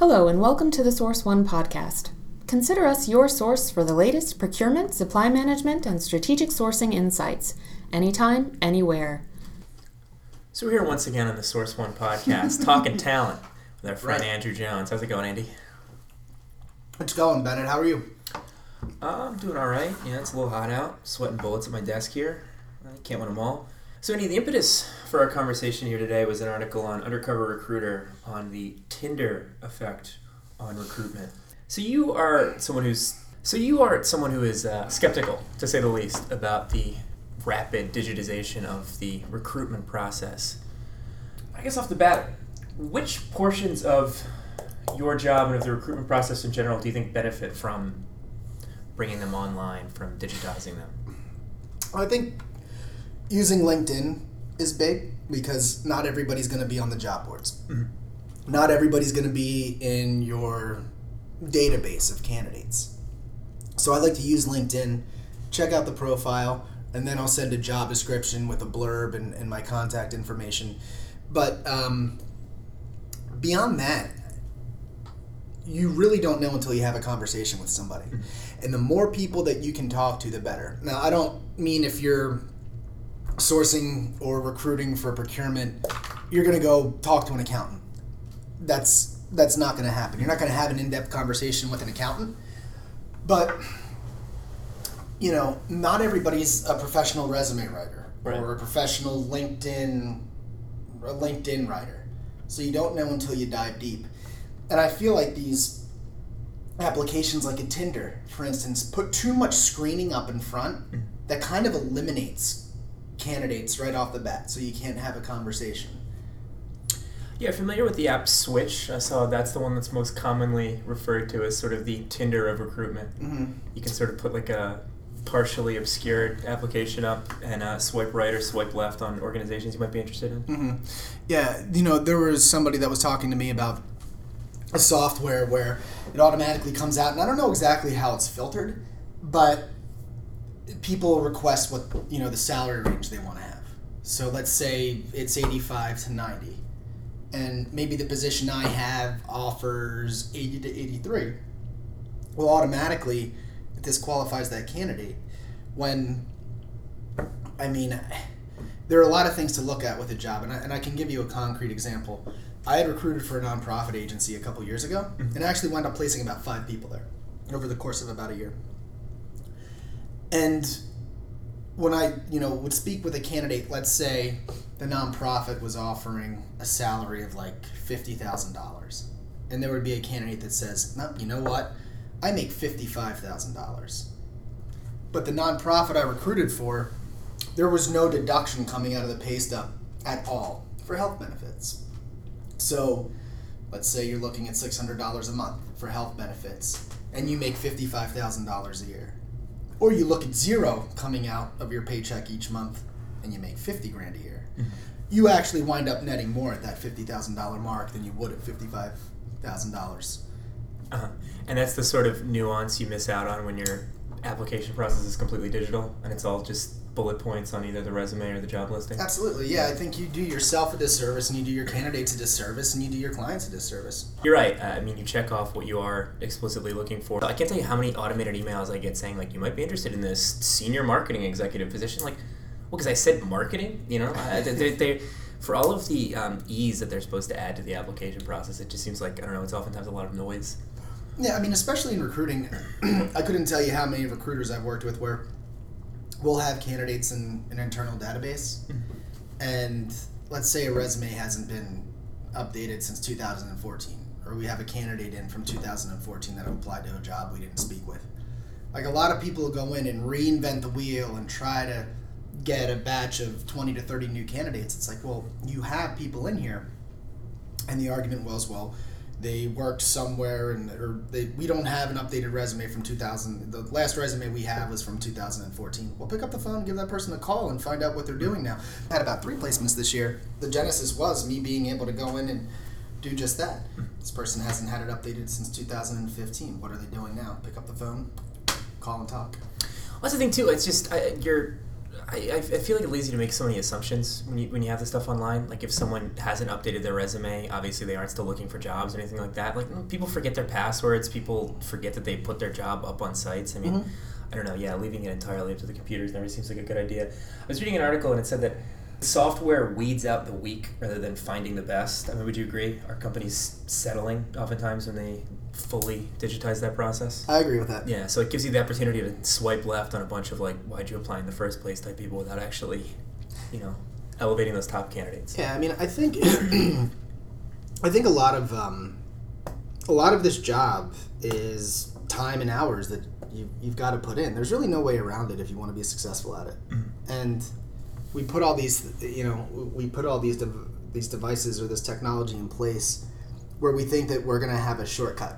Hello, and welcome to the Source One podcast. Consider us your source for the latest procurement, supply management, and strategic sourcing insights, anytime, anywhere. So we're here once again on the Source One podcast, talking talent with our friend Right. Andrew Jones. How's it going, Andy? It's going, Bennett. How are you? Uh, I'm doing all right. Yeah, it's a little hot out. Sweating bullets at my desk here. I can't win them all. So, Andy, the impetus for our conversation here today was an article on Undercover Recruiter on the Tinder effect on recruitment. So you are someone who's so you are someone who is uh, skeptical, to say the least, about the rapid digitization of the recruitment process. I guess off the bat, which portions of your job and of the recruitment process in general do you think benefit from bringing them online, from digitizing them? I think using LinkedIn is big because not everybody's going to be on the job boards. Not everybody's going to be in your database of candidates. So I like to use LinkedIn, check out the profile, and then I'll send a job description with a blurb and, and my contact information. But um, beyond that, you really don't know until you have a conversation with somebody. And the more people that you can talk to, the better. Now, I don't mean if you're sourcing or recruiting for procurement, you're going to go talk to an accountant. That's that's not going to happen. You're not going to have an in-depth conversation with an accountant. But you know, not everybody's a professional resume writer Right. or a professional LinkedIn a LinkedIn writer. So you don't know until you dive deep. And I feel like these applications like a Tinder, for instance, put too much screening up in front mm. that kind of eliminates candidates right off the bat so you can't have a conversation. Yeah, familiar with the app Switch? I saw that's the one that's most commonly referred to as sort of the Tinder of recruitment. Mm-hmm. You can sort of put like a partially obscured application up and uh, swipe right or swipe left on organizations you might be interested in. Mm-hmm. Yeah, you know, there was somebody that was talking to me about a software where it automatically comes out, and I don't know exactly how it's filtered, but people request what you know the salary range they want to have. So let's say it's eighty-five to ninety, and maybe the position I have offers eighty to eighty-three. Well, automatically, it disqualifies that candidate when I mean, there are a lot of things to look at with a job, and I, and I can give you a concrete example. I had recruited for a nonprofit agency a couple years ago, mm-hmm. and I actually wound up placing about five people there over the course of about a year. And when I, you know, would speak with a candidate, let's say the nonprofit was offering a salary of like fifty thousand dollars, and there would be a candidate that says, "No, you know what? I make fifty-five thousand dollars." But the nonprofit I recruited for, there was no deduction coming out of the pay stub at all for health benefits. So, let's say you're looking at six hundred dollars a month for health benefits, and you make fifty-five thousand dollars a year, or you look at zero coming out of your paycheck each month, and you make fifty grand a year. You actually wind up netting more at that fifty thousand dollar mark than you would at fifty-five thousand dollars. Uh-huh. And that's the sort of nuance you miss out on when your application process is completely digital and it's all just bullet points on either the resume or the job listing. Absolutely, yeah. I think you do yourself a disservice, and you do your candidates a disservice, and you do your clients a disservice. You're right. Uh, I mean, you check off what you are explicitly looking for. I can't tell you how many automated emails I get saying like, "You might be interested in this senior marketing executive position." Like, well, because I said marketing. You know, they, they, for all of the um, ease that they're supposed to add to the application process, it just seems like I don't know. It's oftentimes a lot of noise. Yeah, I mean, especially in recruiting, I couldn't tell you how many recruiters I've worked with where we'll have candidates in an internal database, and let's say a resume hasn't been updated since 2014, or we have a candidate in from 2014 that applied to a job we didn't speak with. Like a lot of people go in and reinvent the wheel and try to get a batch of 20 to 30 new candidates. It's like, well, you have people in here, and the argument was, well, they worked somewhere and or they, we don't have an updated resume from 2000 the last resume we have was from 2014 well pick up the phone give that person a call and find out what they're doing now. I had about three placements this year. The genesis was me being able to go in and do just that. This person hasn't had it updated since 2015 what are they doing now? Pick up the phone call and talk. Well, that's the thing too. It's just you're I, I feel like it's lazy to make so many assumptions when you when you have this stuff online. Like if someone hasn't updated their resume, obviously they aren't still looking for jobs or anything like that. Like people forget their passwords. People forget that they put their job up on sites. I mean, Mhm. I don't know. Yeah, leaving it entirely up to the computers never seems like a good idea. I was reading an article and it said that software weeds out the weak rather than finding the best. I mean, would you agree? Are companies settling oftentimes when they fully digitize that process? I agree with that. Yeah, so it gives you the opportunity to swipe left on a bunch of like, why'd you apply in the first place type people without actually, you know, elevating those top candidates. Yeah, I mean, I think I think a lot of um, a lot of this job is time and hours that you you've got to put in. There's really no way around it if you want to be successful at it. And we put all these, you know, we put all these dev- these devices or this technology in place where we think that we're going to have a shortcut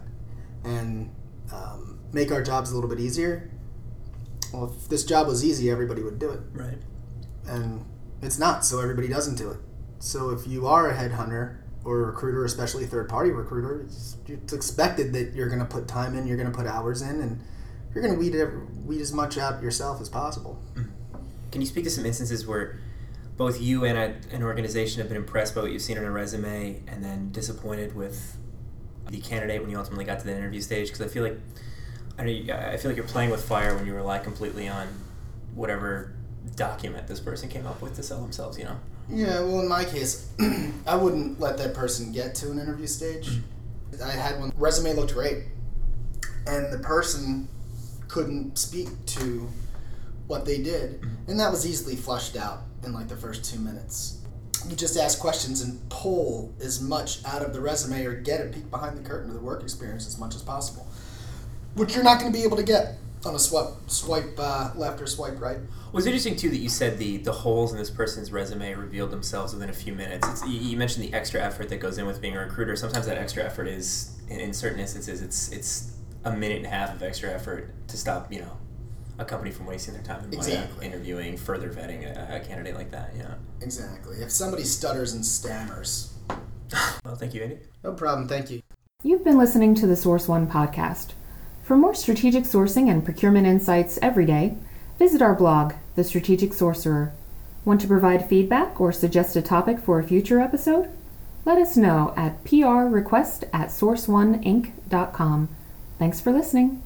and um, make our jobs a little bit easier. Well, if this job was easy, everybody would do it Right. and it's not so everybody doesn't do it so if you are a headhunter or a recruiter especially a third party recruiter it's, it's expected that you're going to put time in you're going to put hours in and you're going to weed, weed as much out yourself as possible Can you speak to some instances where both you and a, an organization have been impressed by what you've seen on a resume and then disappointed with the candidate when you ultimately got to the interview stage? Because I feel like I, know I feel like you're playing with fire when you rely completely on whatever document this person came up with to sell themselves. You know. yeah well in my case i wouldn't let that person get to an interview stage mm-hmm. i had one resume looked great and the person couldn't speak to what they did and that was easily flushed out in like the first two minutes you just ask questions and pull as much out of the resume or get a peek behind the curtain of the work experience as much as possible which you're not going to be able to get on a swipe swipe uh, left or swipe right Well, it's interesting too that you said the the holes in this person's resume revealed themselves within a few minutes. It's, you, you mentioned the extra effort that goes in with being a recruiter. Sometimes that extra effort is, in, in certain instances, it's it's a minute and a half of extra effort to stop you know a company from wasting their time and money Exactly. interviewing, further vetting a, a candidate like that. Yeah. exactly if somebody stutters and stammers Well, thank you, Andy. no problem thank you You've been listening to the Source One podcast. For more strategic sourcing and procurement insights every day, visit our blog, The Strategic Sourceror. Want to provide feedback or suggest a topic for a future episode? Let us know at prrequest at sourceoneinc.com. Thanks for listening.